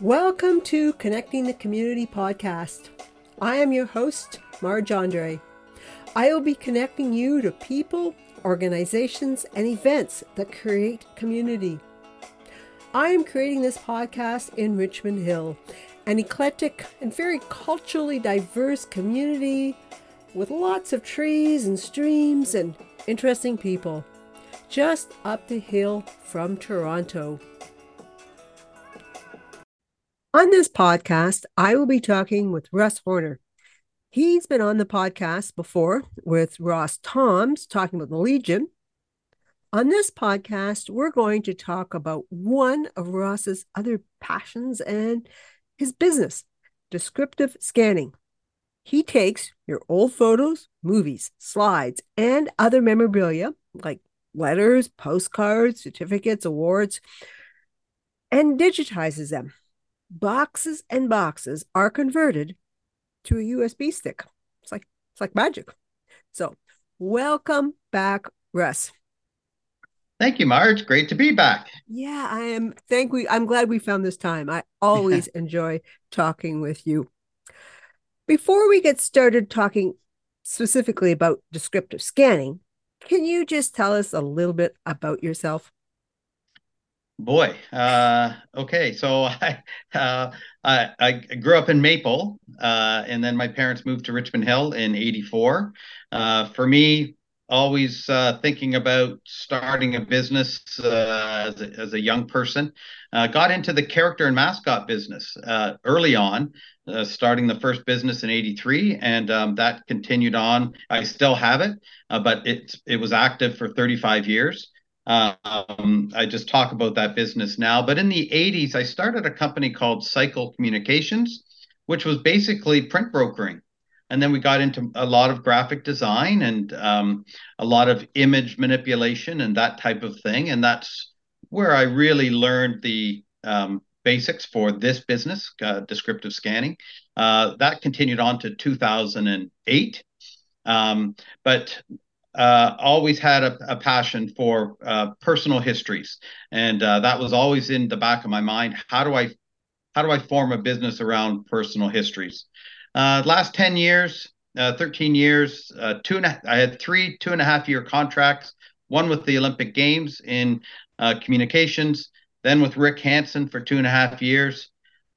Welcome to Connecting the Community podcast. I am your host, Marge Andre. I will be connecting you to people, organizations, and events that create community. I am creating this podcast in Richmond Hill, an eclectic and very culturally diverse community with lots of trees and streams and interesting people, just up the hill from Toronto. On this podcast, I will be talking with Russ Horner. He's been on the podcast before with Ross Toms talking about the Legion. On this podcast, we're going to talk about one of Russ's other passions and his business, descriptive scanning. He takes your old photos, movies, slides, and other memorabilia like letters, postcards, certificates, awards, and digitizes them boxes and boxes are converted to a USB stick. It's like it's like magic. So, welcome back, Russ. Thank you, Marge. Great to be back. Yeah, I am. Thank we. I'm glad we found this time. I always enjoy talking with you. Before we get started talking specifically about descriptive scanning, can you just tell us a little bit about yourself? Boy, uh, okay. So I, uh, I, I grew up in Maple, uh, and then my parents moved to Richmond Hill in '84. Uh, for me, always uh, thinking about starting a business uh, as, a, as a young person. got into the character and mascot business early on, starting the first business in '83, and um, that continued on. I still have it, but it it was active for 35 years. Um, I just talk about that business now. But in the 80s, I started a company called Cycle Communications, which was basically print brokering. And then we got into a lot of graphic design and um, a lot of image manipulation and that type of thing. And that's where I really learned the um, basics for this business, uh, descriptive scanning. Uh, that continued on to 2008. Um, but uh, always had a, a passion for uh, personal histories, and uh, that was always in the back of my mind. How do I, how do I form a business around personal histories? Uh, last ten years, uh, thirteen years, uh, two and a, I had three two and a half year contracts. One with the Olympic Games in communications, then with Rick Hansen for two and a half years,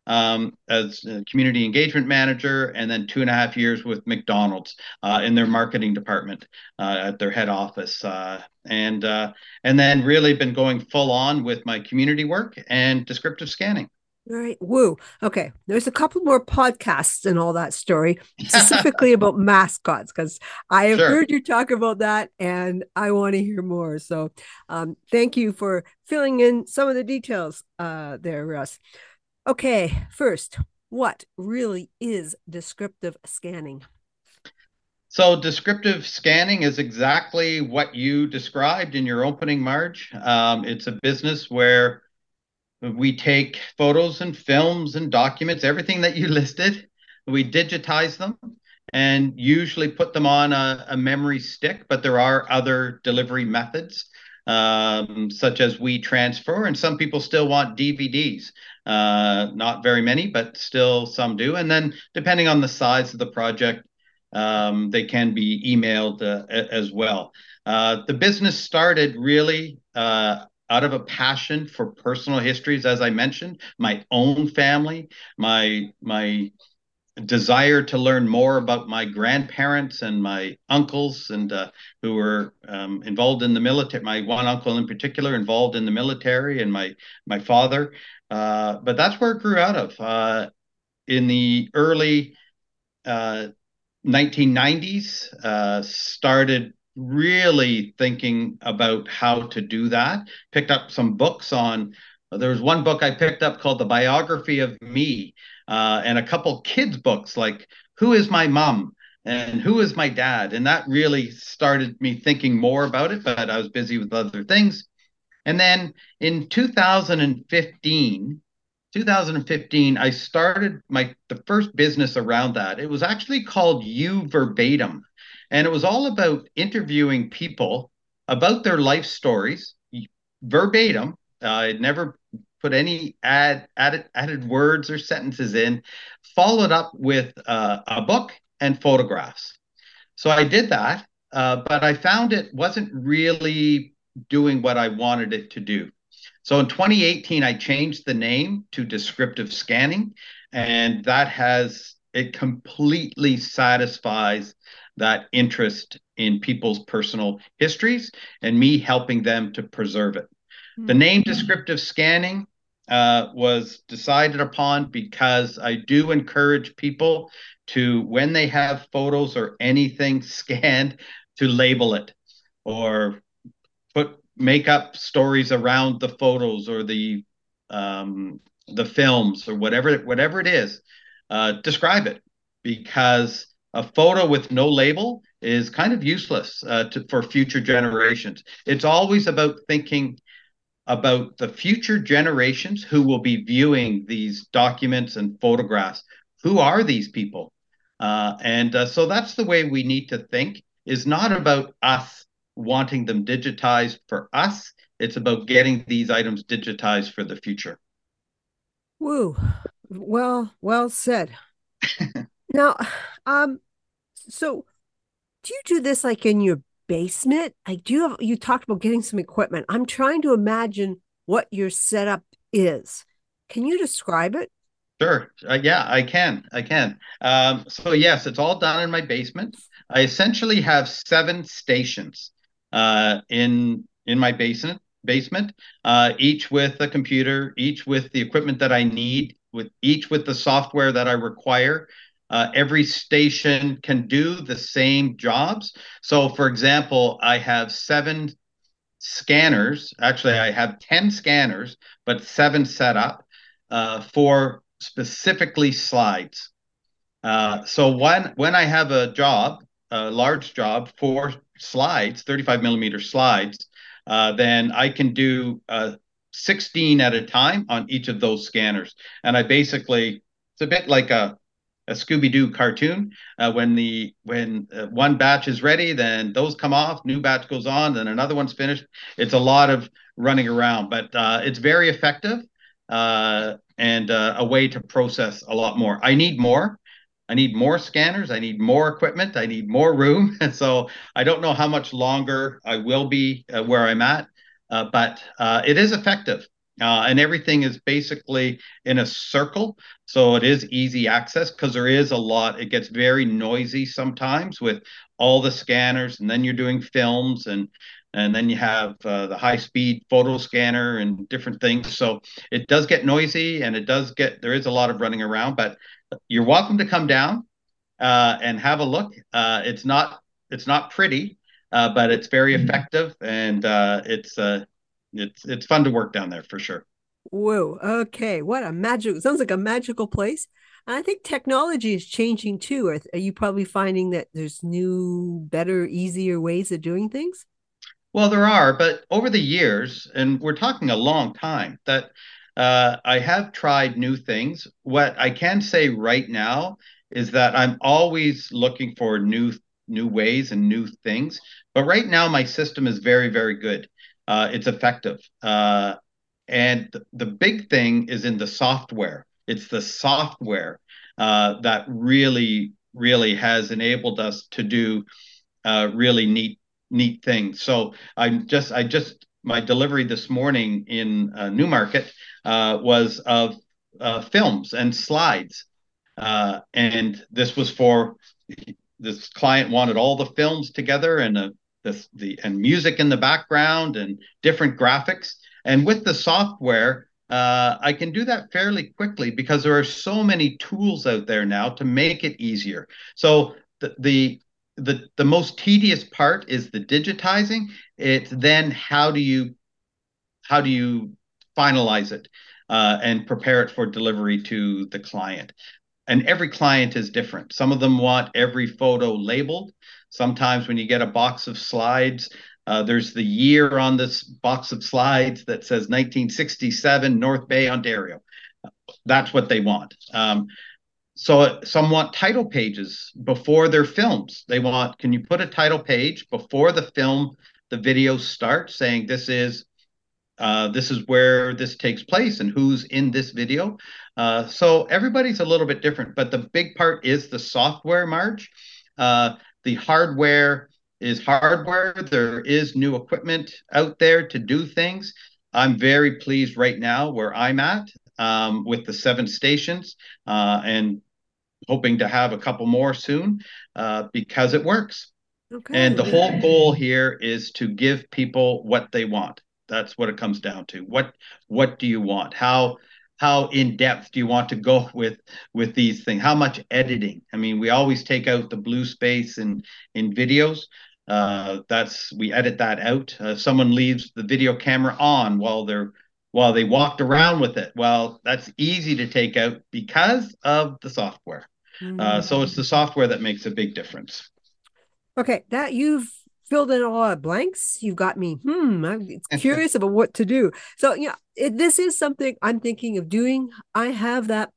um, as community engagement manager, and then two and a half years with McDonald's uh, in their marketing department uh, at their head office, uh, and uh, and then really been going full on with my community work and descriptive scanning. All right. Woo. Okay. There's a couple more podcasts and all that story, specifically about mascots, because I have sure. heard you talk about that and I want to hear more. So um, thank you for filling in some of the details uh, there, Russ. Okay, first, what really is descriptive scanning? So, descriptive scanning is exactly what you described in your opening, Marge. Um, it's a business where we take photos and films and documents, everything that you listed, we digitize them and usually put them on a, a memory stick, but there are other delivery methods. Um, such as WeTransfer, and some people still want DVDs. Uh, not very many, but still some do. And then depending on the size of the project, um, they can be emailed uh, as well. Uh, the business started really uh, out of a passion for personal histories, as I mentioned, my own family, my my desire to learn more about my grandparents and my uncles and uh, who were um, involved in the military my one uncle in particular involved in the military and my my father. Uh, but that's where it grew out of. Uh, in the early 1990s uh, uh, started really thinking about how to do that picked up some books on there was one book i picked up called the biography of me uh, and a couple kids books like Who is My Mom and Who is My Dad? And that really started me thinking more about it, but I was busy with other things. And then in 2015, 2015, I started my the first business around that. It was actually called You Verbatim, and it was all about interviewing people about their life stories verbatim. Uh, never put any add added added words or sentences in, followed up with uh, a book and photographs. So I did that, uh, but I found it wasn't really doing what I wanted it to do. So in 2018, I changed the name to Descriptive Scanning, and that has it completely satisfies that interest in people's personal histories and me helping them to preserve it. The name Descriptive Scanning uh, was decided upon because I do encourage people to, when they have photos or anything scanned, to label it or put make up stories around the photos or the um, the films or whatever whatever it is. Uh, describe it because a photo with no label is kind of useless uh, to, for future generations. It's always about thinking about the future generations who will be viewing these documents and photographs. Who are these people? Uh, and uh, so that's the way we need to think is not about us wanting them digitized for us. It's about getting these items digitized for the future. Woo. Well, well said. now, um, so do you do this like in your basement? Like, do have, you talked about getting some equipment. I'm trying to imagine what your setup is. Can you describe it? Sure. Uh, yeah, I can. I can. Um, so yes, it's all done in my basement. I essentially have seven stations uh, in in my basement. Basement, uh, each with a computer, each with the equipment that I need, with each with the software that I require. Uh, every station can do the same jobs. So, for example, I have seven scanners. Actually, I have 10 scanners, but seven set up uh, for specifically slides. Uh, so when when I have a job, a large job for slides, 35 millimeter slides, uh, then I can do uh, 16 at a time on each of those scanners. And I basically, it's a bit like a, a Scooby Doo cartoon. Uh, when the when uh, one batch is ready, then those come off, new batch goes on, then another one's finished. It's a lot of running around, but uh, it's very effective uh, and a way to process a lot more. I need more. I need more scanners. I need more equipment. I need more room. And so I don't know how much longer I will be uh, where I'm at, uh, but uh, it is effective. Uh, and everything is basically in a circle. So it is easy access because there is a lot. It gets very noisy sometimes with all the scanners, and then you're doing films and and then you have uh, the high speed photo scanner and different things so it does get noisy and it does get there is a lot of running around but you're welcome to come down uh, and have a look. Uh, it's not it's not pretty, uh, but it's very mm-hmm. effective and uh, it's uh, it's it's fun to work down there for sure. Whoa! Okay, what a magic! Sounds like a magical place. And I think technology is changing too. Are, are you probably finding that there's new, better, easier ways of doing things? Well, there are, but over the years, and we're talking a long time, that uh, I have tried new things. What I can say right now is that I'm always looking for new new ways and new things. But right now, my system is very, very good. Uh, it's effective. Uh, and th- the big thing is in the software. It's the software uh, that really, really has enabled us to do uh, really neat, neat things. So I'm just, I just, my delivery this morning in uh, Newmarket uh, was of films and slides. And this was for this client wanted all the films together and the, the, the and music in the background and different graphics. And with the software, uh, I can do that fairly quickly because there are so many tools out there now to make it easier. So the, the the the most tedious part is the digitizing. It's then how do you how do you finalize it uh, and prepare it for delivery to the client. And every client is different. Some of them want every photo labeled. Sometimes when you get a box of slides, uh, there's the year on this box of slides that says 1967 North Bay, Ontario. That's what they want. Um, so some want title pages before their films. They want, can you put a title page before the film, the video starts saying this is uh, this is where this takes place and who's in this video. Uh, so everybody's a little bit different, but the big part is the software, Marge. Uh, the hardware is hardware. There is new equipment out there to do things. I'm very pleased right now where I'm at um, with the seven stations uh, and hoping to have a couple more soon uh, because it works. Okay. And the whole goal here is to give people what they want. That's what it comes down to. What what do you want? How how in depth do you want to go with with these things? How much editing? I mean, we always take out the blue space in in videos. Uh, that's we edit that out. Uh, someone leaves the video camera on while they're while they walked around with it. Well, that's easy to take out because of the software. Mm-hmm. Uh, so it's the software that makes a big difference. Okay, that you've filled in a lot of blanks. You've got me. Hmm. I'm curious about what to do. So yeah, it, this is something I'm thinking of doing. I have that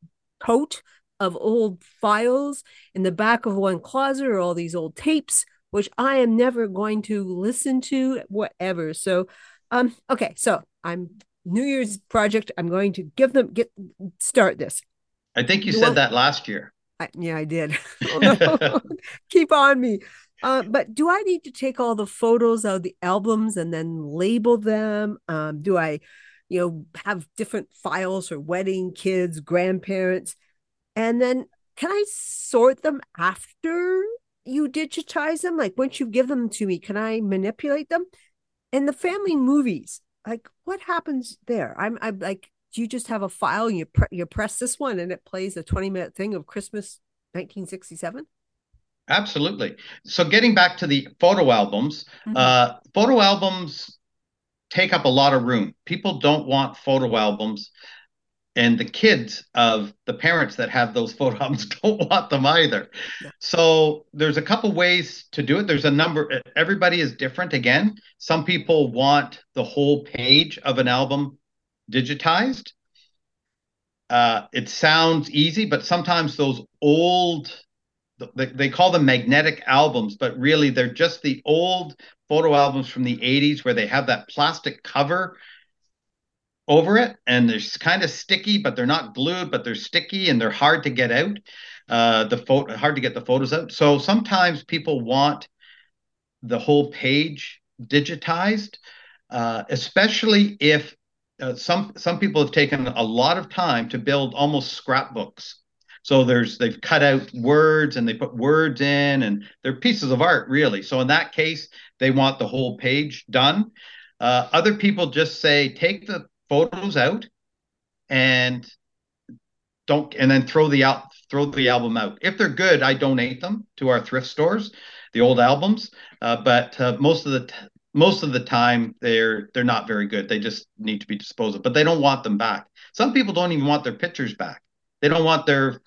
tote of old files in the back of one closet, or all these old tapes, which I am never going to listen to, whatever. So, um, okay. So I'm New Year's project. I'm going to give them get start this. I think you, you said want, that last year. I, yeah, I did. Keep on me. Uh, but do I need to take all the photos of the albums and then label them? Um, do I, you know, have different files for wedding, kids, grandparents? And then can I sort them after you digitize them? Like once you give them to me, can I manipulate them? And the family movies, like what happens there? I'm, I'm like, do you just have a file you pre- you press this one and it plays a 20 minute thing of Christmas 1967? Absolutely. So getting back to the photo albums, mm-hmm. uh, photo albums take up a lot of room. People don't want photo albums, and the kids of the parents that have those photo albums don't want them either. Yeah. So there's a couple ways to do it. There's a number. Everybody is different. Again, some people want the whole page of an album digitized. Uh, it sounds easy, but sometimes those old they, call them magnetic albums, but really they're just the old photo albums from the 80s where they have that plastic cover over it and they're kind of sticky, but they're not glued, but they're sticky and they're hard to get out. Uh, the photo hard to get the photos out. So sometimes people want the whole page digitized, uh, especially if uh, some some people have taken a lot of time to build almost scrapbooks so there's they've cut out words and they put words in and they're pieces of art really. So in that case, they want the whole page done. Uh, other people just say take the photos out and don't and then throw the out throw the album out. If they're good, I donate them to our thrift stores, the old albums. Uh, but uh, most of the t- most of the time they're they're not very good. They just need to be disposed of. But they don't want them back. Some people don't even want their pictures back. They don't want their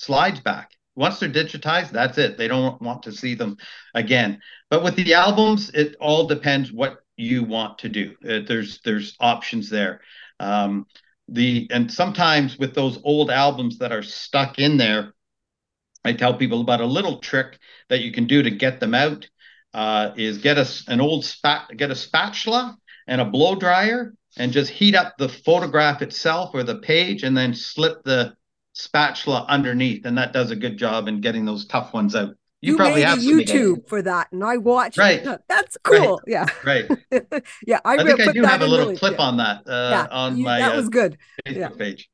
slides back. Once they're digitized, that's it. They don't want to see them again. But with the albums, it all depends what you want to do. Uh, there's there's options there. Um, the and sometimes with those old albums that are stuck in there, I tell people about a little trick that you can do to get them out. Uh, is get a an old spat get a spatula and a blow dryer and just heat up the photograph itself or the page and then slip the spatula underneath, and that does a good job in getting those tough ones out. You, you probably have YouTube for that, and I watched. Right, it. that's cool. Right. Yeah, right. yeah, I, I think I do have a little really, clip yeah. on that uh, yeah, on you, my that was good Facebook yeah. page.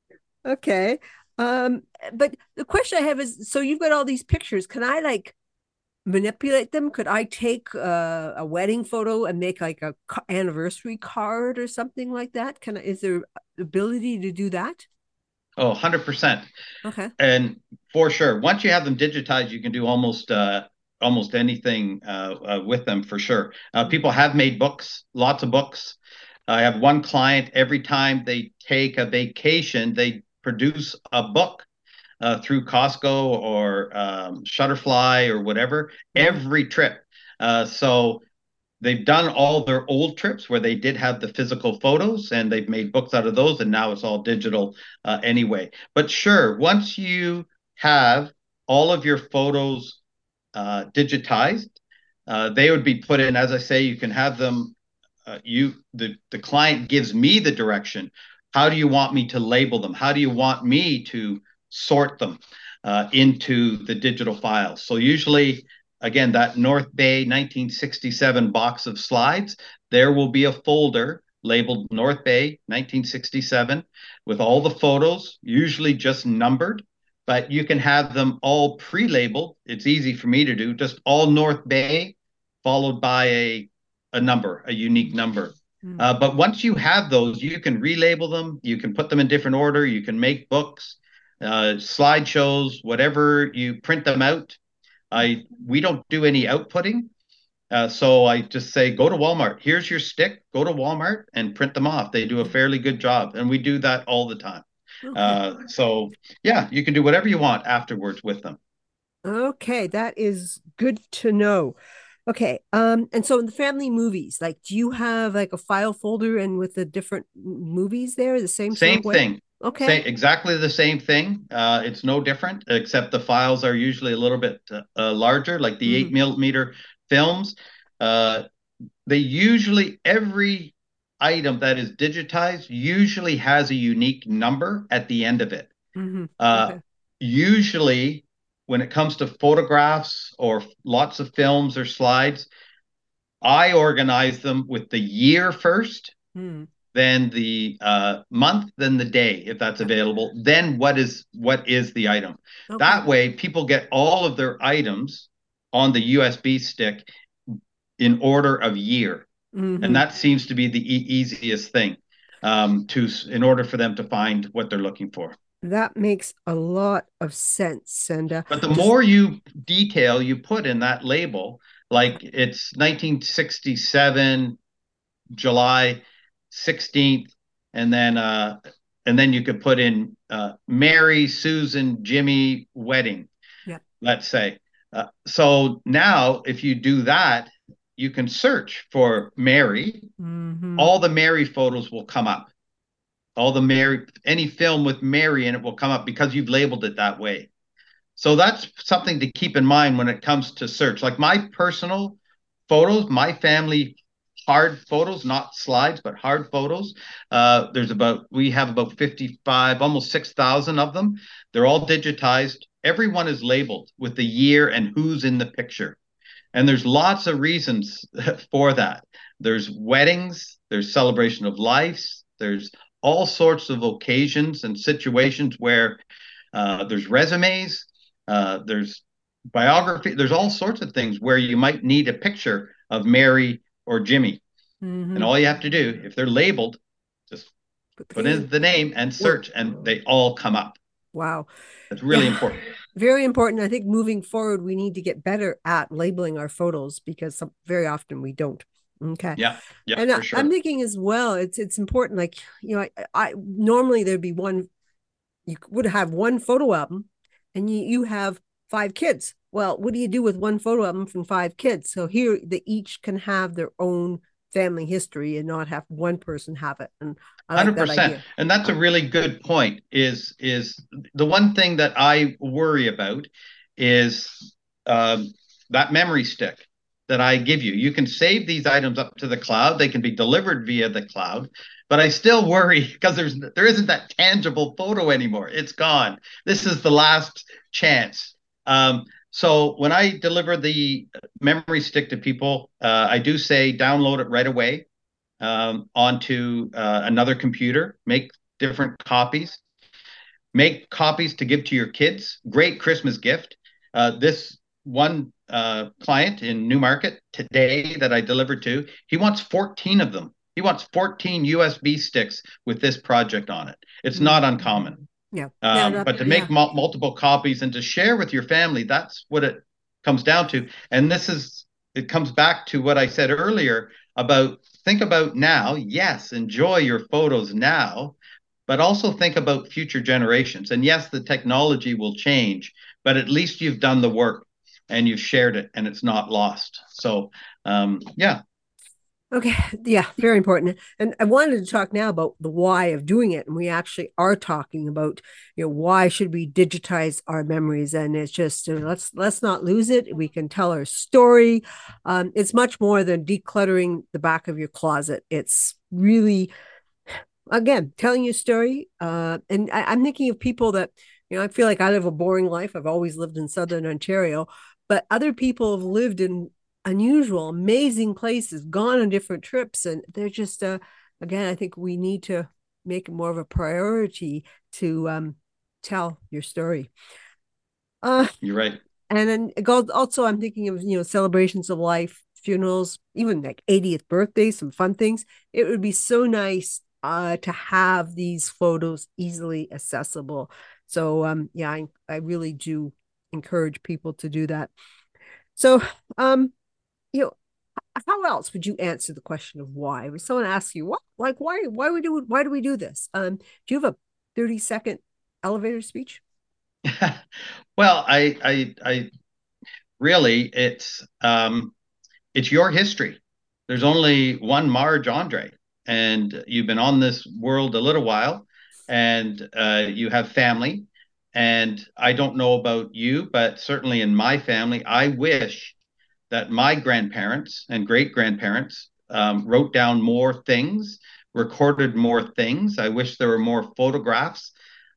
Okay, um, but the question I have is: so you've got all these pictures. Can I like manipulate them? Could I take uh, a wedding photo and make like a anniversary card or something like that? Can I, is there ability to do that? Oh, 100%. Okay. And for sure, once you have them digitized, you can do almost uh, almost anything uh, uh, with them for sure. Uh, people have made books, lots of books. I have one client, every time they take a vacation, they produce a book uh, through Costco or um, Shutterfly or whatever, every trip. Uh, so they've done all their old trips where they did have the physical photos and they've made books out of those and now it's all digital uh, anyway but sure once you have all of your photos uh, digitized uh, they would be put in as i say you can have them uh, you the the client gives me the direction. How do you want me to label them? How do you want me to sort them uh, into the digital files? So usually, again, that North Bay 1967 box of slides, there will be a folder labeled North Bay 1967 with all the photos, usually just numbered, but you can have them all pre-labeled. It's easy for me to do, just all North Bay followed by a a number, a unique number. Mm. Uh, but once you have those, you can relabel them. You can put them in different order. You can make books, uh, slideshows, whatever you print them out. I we don't do any outputting. Uh, so I just say, go to Walmart. Here's your stick. Go to Walmart and print them off. They do a fairly good job, and we do that all the time. Okay. Uh, so yeah, you can do whatever you want afterwards with them. Okay, that is good to know. Okay, um, and so in the family movies, like, do you have like a file folder and with the different movies there, the same same thing? Okay, same, exactly the same thing. Uh, it's no different, except the files are usually a little bit uh, larger, like the mm-hmm. eight millimeter films, uh, they usually every item that is digitized usually has a unique number at the end of it. Mm-hmm. Uh, okay. Usually, when it comes to photographs or lots of films or slides, I organize them with the year first, mm. Then the uh, month, then the day, if that's available. Then what is what is the item? Okay. That way, people get all of their items on the USB stick in order of year. Mm-hmm. And that seems to be the e- easiest thing um, to in order for them to find what they're looking for. That makes a lot of sense. And uh, but the just... more you detail you put in that label, like it's 1967 July 16th, and then uh, and then you could put in uh, Mary, Susan, Jimmy wedding. Yeah. Let's say, uh, so now, if you do that, you can search for Mary. Mm-hmm. All the Mary photos will come up. All the Mary, any film with Mary in it will come up because you've labeled it that way. So that's something to keep in mind when it comes to search. Like my personal photos, my family hard photos, not slides, but hard photos. Uh, there's about we have about 55, almost 6,000 of them. They're all digitized everyone is labeled with the year and who's in the picture. And there's lots of reasons for that. There's weddings, there's celebration of lives, there's all sorts of occasions and situations where uh, there's resumes, uh, there's biography, there's all sorts of things where you might need a picture of Mary or Jimmy. Mm-hmm. And all you have to do, if they're labeled, just put in the name and search, and they all come up. Wow. That's really yeah. important. Very important. I think moving forward, we need to get better at labeling our photos because some, very often we don't. Okay. Yeah. Yeah. And I, sure. I'm thinking as well, it's it's important. Like you know, I, I normally there'd be one, you would have one photo album, and you you have five kids. Well, what do you do with one photo album from five kids? So here, they each can have their own family history and not have one person have it. And like percent. And that's a really good point. Is is the one thing that I worry about is um, that memory stick that I give you. You can save these items up to the cloud. They can be delivered via the cloud. But I still worry because there's there isn't that tangible photo anymore. It's gone. This is the last chance. Um, so when I deliver the memory stick to people, uh, I do say download it right away um, onto uh, another computer, make different copies, make copies to give to your kids. Great Christmas gift. Uh, this one uh, client in Newmarket today that I delivered to, he wants 14 of them. He wants 14 USB sticks with this project on it. It's mm-hmm. not uncommon. Yeah. Um, yeah but to make yeah. mul- multiple copies and to share with your family, that's what it comes down to. And this is, it comes back to what I said earlier about think about now. Yes, enjoy your photos now, but also think about future generations. And yes, the technology will change, but at least you've done the work and you've shared it and it's not lost. So, um, yeah. Okay, yeah, very important. And I wanted to talk now about the why of doing it. And we actually are talking about, you know, why should we digitize our memories? And it's just uh, let's let's not lose it. We can tell our story. Um, it's much more than decluttering the back of your closet. It's really, again, telling your story. Uh, and I, I'm thinking of people that, you know, I feel like I live a boring life. I've always lived in Southern Ontario, but other people have lived in unusual, amazing places, gone on different trips. And they're just, uh, again, I think we need to make it more of a priority to um, tell your story. Uh, You're right. And then also, I'm thinking of, you know, celebrations of life, funerals, even like 80th birthdays, some fun things. It would be so nice uh, to have these photos easily accessible. So, um, yeah, I, I really do encourage people to do that. So, um, you know, how else would you answer the question of why? When someone asks you, what, like, why, why we do, why do we do this? Um, do you have a 30 second elevator speech? well, I, I, I really, it's, um, it's your history. There's only one Marge Andre, and you've been on this world a little while, and uh, you have family. And I don't know about you, but certainly in my family, I wish that my grandparents and great grandparents um, wrote down more things, recorded more things. I wish there were more photographs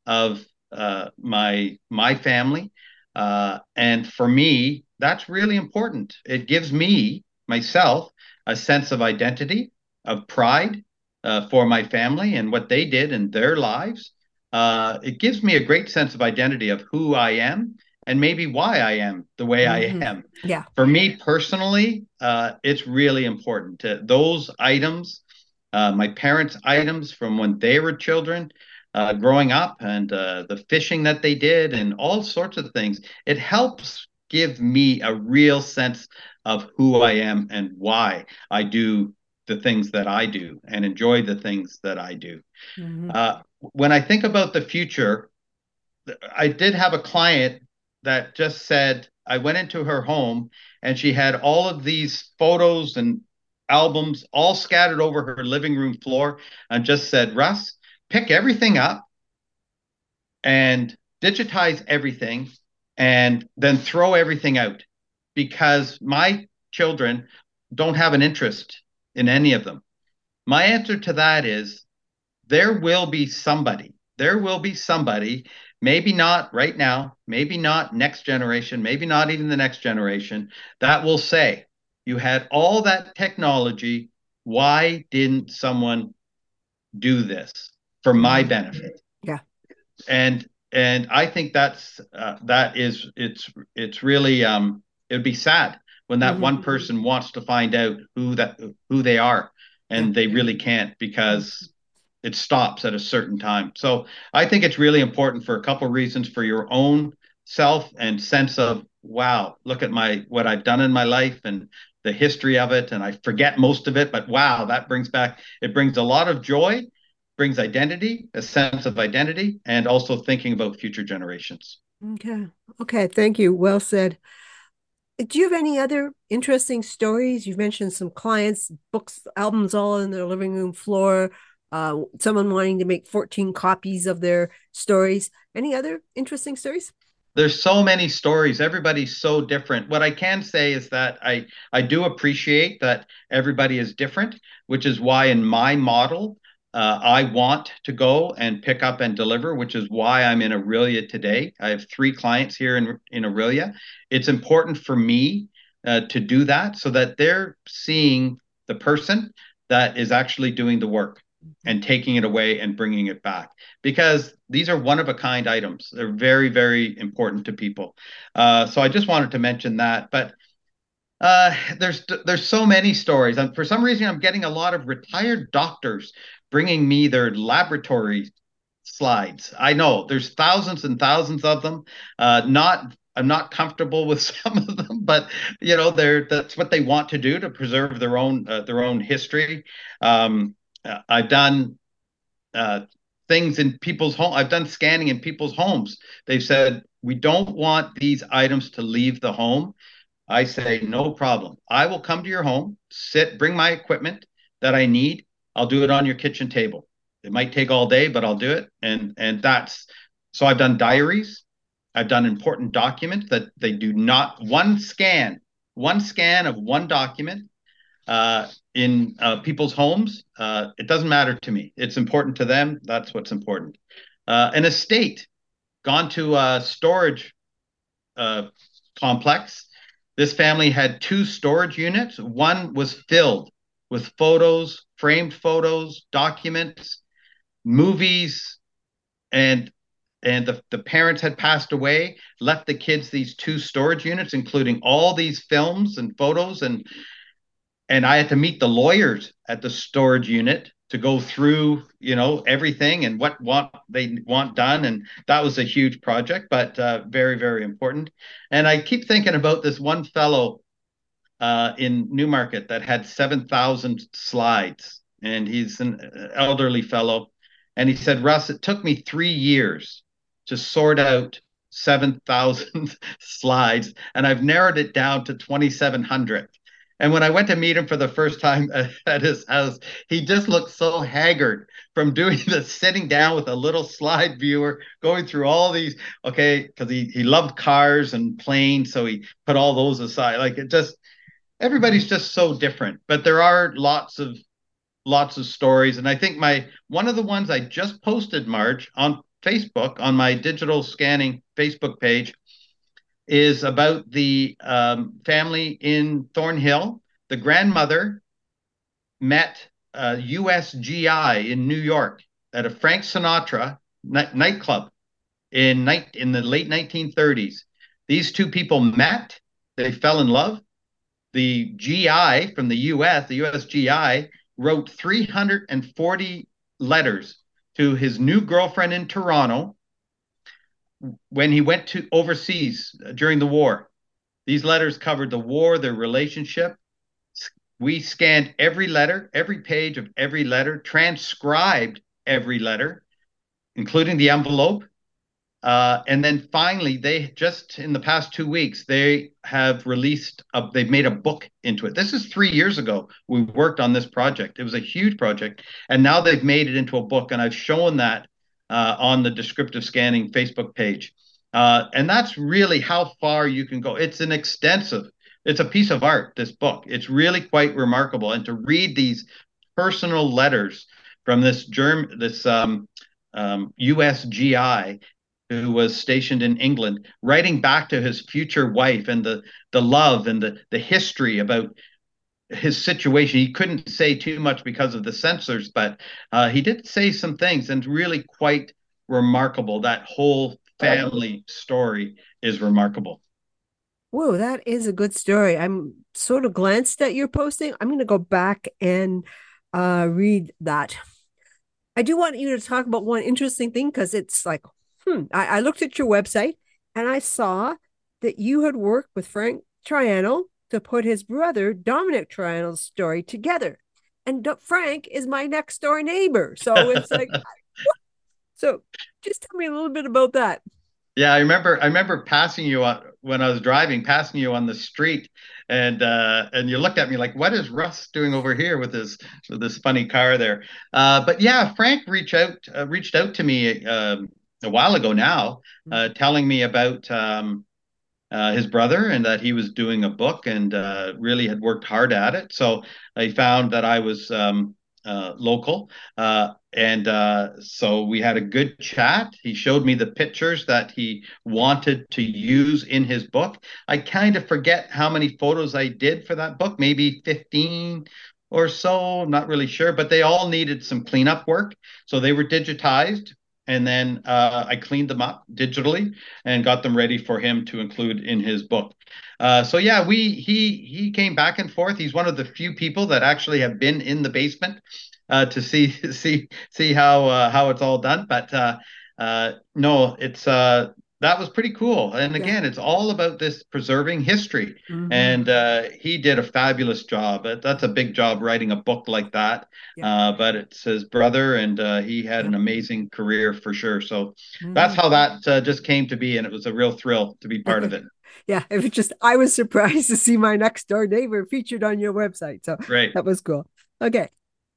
of uh, my my family, uh, and for me, that's really important. It gives me myself a sense of identity, of pride uh, for my family and what they did in their lives. Uh, it gives me a great sense of identity of who I am and maybe why I am the way mm-hmm. I am. Yeah. For me personally, uh, it's really important to those items, uh, my parents' items from when they were children, uh, growing up, and uh, the fishing that they did, and all sorts of things. It helps give me a real sense of who I am and why I do the things that I do and enjoy the things that I do. Mm-hmm. Uh, when I think about the future, I did have a client that just said, I went into her home and she had all of these photos and albums all scattered over her living room floor and just said, Russ, pick everything up and digitize everything and then throw everything out because my children don't have an interest in any of them. My answer to that is there will be somebody, there will be somebody maybe not right now, maybe not next generation, maybe not even the next generation, that will say, you had all that technology. Why didn't someone do this for my benefit? Yeah. And and I think that's uh, that is it's it's really um it'd be sad when that mm-hmm. one person wants to find out who that who they are and they really can't because it stops at a certain time. So I think it's really important for a couple of reasons for your own self and sense of wow, look at my what I've done in my life and the history of it and I forget most of it, but wow, that brings back it brings a lot of joy, brings identity, a sense of identity and also thinking about future generations. Okay. Okay, thank you. Well said. Do you have any other interesting stories? You've mentioned some clients, books, albums all in their living room floor uh, someone wanting to make 14 copies of their stories. Any other interesting stories? There's so many stories. Everybody's so different. What I can say is that I I do appreciate that everybody is different, which is why in my model uh, I want to go and pick up and deliver, which is why I'm in Orillia today. I have three clients here in in Orillia. It's important for me uh, to do that so that they're seeing the person that is actually doing the work and taking it away and bringing it back because these are one of a kind items. They're very, very important to people. Uh, so I just wanted to mention that. But uh, there's there's so many stories. And for some reason, I'm getting a lot of retired doctors bringing me their laboratory slides. I know there's thousands and thousands of them. Uh, not I'm not comfortable with some of them, but you know, they're that's what they want to do to preserve their own uh, their own history. Um, uh, I've done uh, things in people's home. I've done scanning in people's homes. They've said we don't want these items to leave the home. I say, no problem. I will come to your home, sit, bring my equipment that I need. I'll do it on your kitchen table. It might take all day, but I'll do it. And and that's so I've done diaries. I've done important documents that they do not one scan, one scan of one document in uh, people's homes. Uh, it doesn't matter to me. It's important to them. That's what's important. Uh, an estate, gone to a storage uh, complex. This family had two storage units. One was filled with photos, framed photos, documents, movies, and and the, the parents had passed away, left the kids these two storage units, including all these films and photos and and I had to meet the lawyers at the storage unit to go through, you know, everything and what what they want done, and that was a huge project, but uh, very very important. And I keep thinking about this one fellow uh, in Newmarket that had seven thousand slides, and he's an elderly fellow, and he said, Russ, it took me three years to sort out 7,000 slides, and I've narrowed it down to 2,700. And when I went to meet him for the first time at his house, he just looked so haggard from doing the sitting down with a little slide viewer, going through all these. Okay, because he he loved cars and planes, so he put all those aside. Like it just everybody's just so different. But there are lots of lots of stories, and I think my one of the ones I just posted, Marge on Facebook on my digital scanning Facebook page is about the um, family in Thornhill. The grandmother met a USGI in New York at a Frank Sinatra night- nightclub in night in the late 1930s. These two people met. They fell in love. The GI from the US, the USGI, wrote 340 letters to his new girlfriend in Toronto when he went to overseas during the war. These letters covered the war, their relationship. We scanned every letter, every page of every letter, transcribed every letter, including the envelope. Uh, and then finally, they just in the past two weeks, they have released, a, they've made a book into it. This is three years ago. We worked on this project. It was a huge project. And now they've made it into a book. And I've shown that uh, on the descriptive scanning Facebook page. Uh, and that's really how far you can go. It's an extensive, it's a piece of art, this book. It's really quite remarkable. And to read these personal letters from this germ, this um, um, USGI who was stationed in England, writing back to his future wife and the the love and the the history about his situation. He couldn't say too much because of the censors, but uh, he did say some things, and really quite remarkable. That whole family story is remarkable. Whoa, that is a good story. I'm sort of glanced at your posting. I'm going to go back and uh, read that. I do want you to talk about one interesting thing because it's like, hmm. I, I looked at your website and I saw that you had worked with Frank Triano to put his brother Dominic Triano's story together. And Frank is my next door neighbor. So it's like, so just tell me a little bit about that. Yeah, I remember. I remember passing you on, when I was driving, passing you on the street, and uh, and you looked at me like, "What is Russ doing over here with his with this funny car there?" Uh, but yeah, Frank reached out uh, reached out to me um, a while ago now, mm-hmm. uh, telling me about um, uh, his brother and that he was doing a book and uh, really had worked hard at it. So I found that I was um, uh, local. Uh, and uh, so we had a good chat. He showed me the pictures that he wanted to use in his book. I kind of forget how many photos I did for that book, maybe 15 or so, I'm not really sure, but they all needed some cleanup work. So they were digitized and then uh, I cleaned them up digitally and got them ready for him to include in his book. Uh, so yeah, we he he came back and forth. He's one of the few people that actually have been in the basement uh, to see see see how uh, how it's all done. But uh, uh, no, it's that was pretty cool. And again, yeah. it's all about this preserving history. Mm-hmm. And uh, he did a fabulous job. That's a big job writing a book like that. Yeah. Uh, but it's his brother, and uh, he had an amazing career for sure. So mm-hmm. that's how that uh, just came to be, and it was a real thrill to be part of it. yeah, it was just I was surprised to see my next door neighbor featured on your website. So right. that was cool. Okay,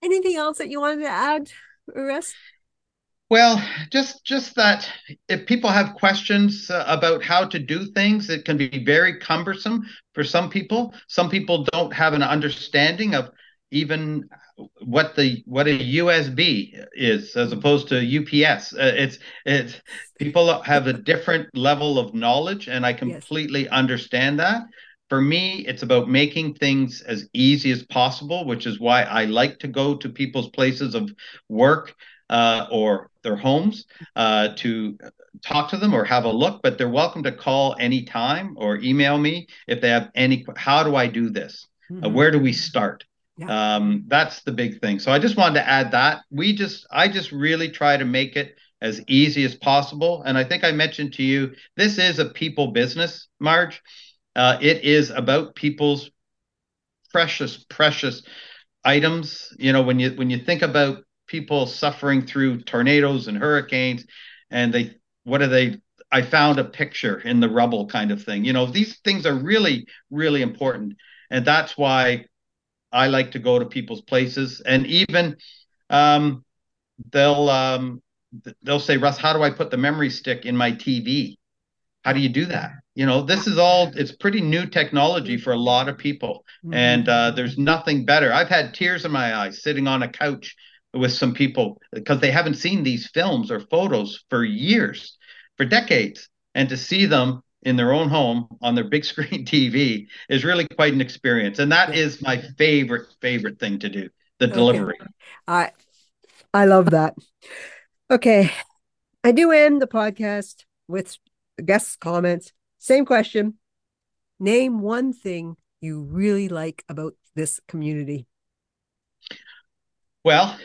anything else that you wanted to add, Russ? Well, just just that if people have questions uh, about how to do things, it can be very cumbersome for some people. Some people don't have an understanding of even what the what a USB is as opposed to UPS. Uh, it's it's people have a different level of knowledge, and I completely yes. understand that. For me, it's about making things as easy as possible, which is why I like to go to people's places of work uh, or their homes uh, to talk to them or have a look, but they're welcome to call anytime or email me if they have any. How do I do this? Uh, mm-hmm. Uh, where do we start? Yeah. Um, that's the big thing. So I just wanted to add that. We just, I just really try to make it as easy as possible. And I think I mentioned to you, this is a people business, Marge. Uh, it is about people's precious, precious items. You know, when you when you think about people suffering through tornadoes and hurricanes and they what are they i found a picture in the rubble kind of thing. You know these things are really really important. And that's why i like to go to people's places. And even um, they'll um, they'll say russ how do i put the memory stick in my tv how do you do that? You know this is all it's pretty new technology for a lot of people. Mm-hmm. and uh, there's nothing better. I've had tears in my eyes sitting on a couch with some people because they haven't seen these films or photos for years, for decades. And to see them in their own home on their big screen TV is really quite an experience. And that is my favorite, favorite thing to do the okay. delivery. I, I love that. Okay. I do end the podcast with guests' comments. Same question. Name one thing you really like about this community. Well,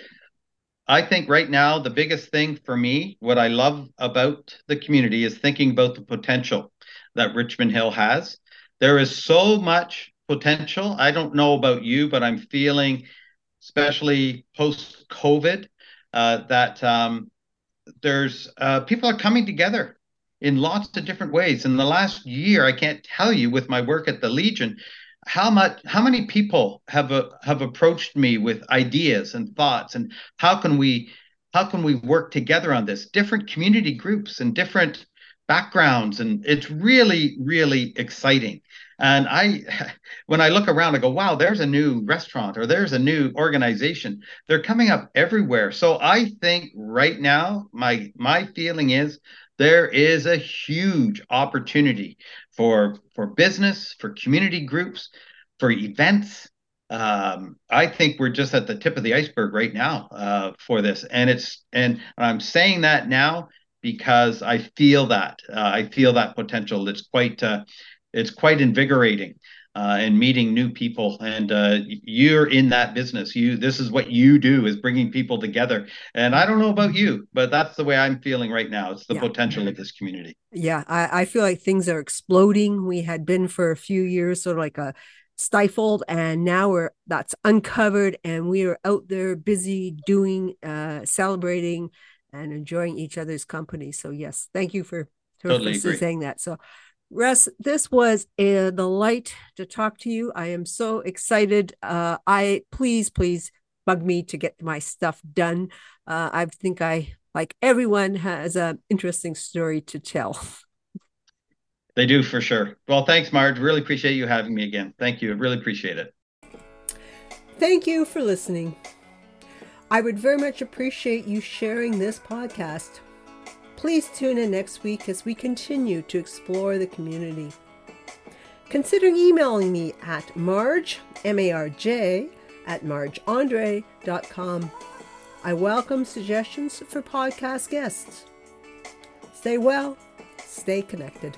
I think right now the biggest thing for me, what I love about the community is thinking about the potential that Richmond Hill has. There is so much potential. I don't know about you, but I'm feeling, especially post COVID, uh, that um, there's uh, people are coming together in lots of different ways. In the last year, I can't tell you with my work at the Legion how much how many people have uh, have approached me with ideas and thoughts and how can we how can we work together on this? Different community groups and different backgrounds and it's really really exciting. And i when i look around i go wow there's a new restaurant or there's a new organization. They're coming up everywhere. So i think right now my my feeling is there is a huge opportunity for for business, for community groups, for events. Um, I think we're just at the tip of the iceberg right now uh, for this, and it's and I'm saying that now because I feel that uh, I feel that potential. It's quite uh, it's quite invigorating uh, and meeting new people. And uh, you're in that business. You this is what you do is bringing people together. And I don't know about you, but that's the way I'm feeling right now. It's the yeah. potential of this community. Yeah, I, I feel like things are exploding. We had been for a few years sort of like a stifled and now we're that's uncovered and we are out there busy doing uh celebrating and enjoying each other's company so yes thank you for, for, totally for saying that so Russ, this was a delight to talk to you. I am so excited. Uh, I please, please bug me to get my stuff done. Uh, I think I, like everyone, has an interesting story to tell. They do for sure. Well, thanks, Marge. Really appreciate you having me again. Thank you. I really appreciate it. Thank you for listening. I would very much appreciate you sharing this podcast. Please tune in next week as we continue to explore the community. Consider emailing me at marge, M-A-R-J, at margeandre.com. I welcome suggestions for podcast guests. Stay well, stay connected.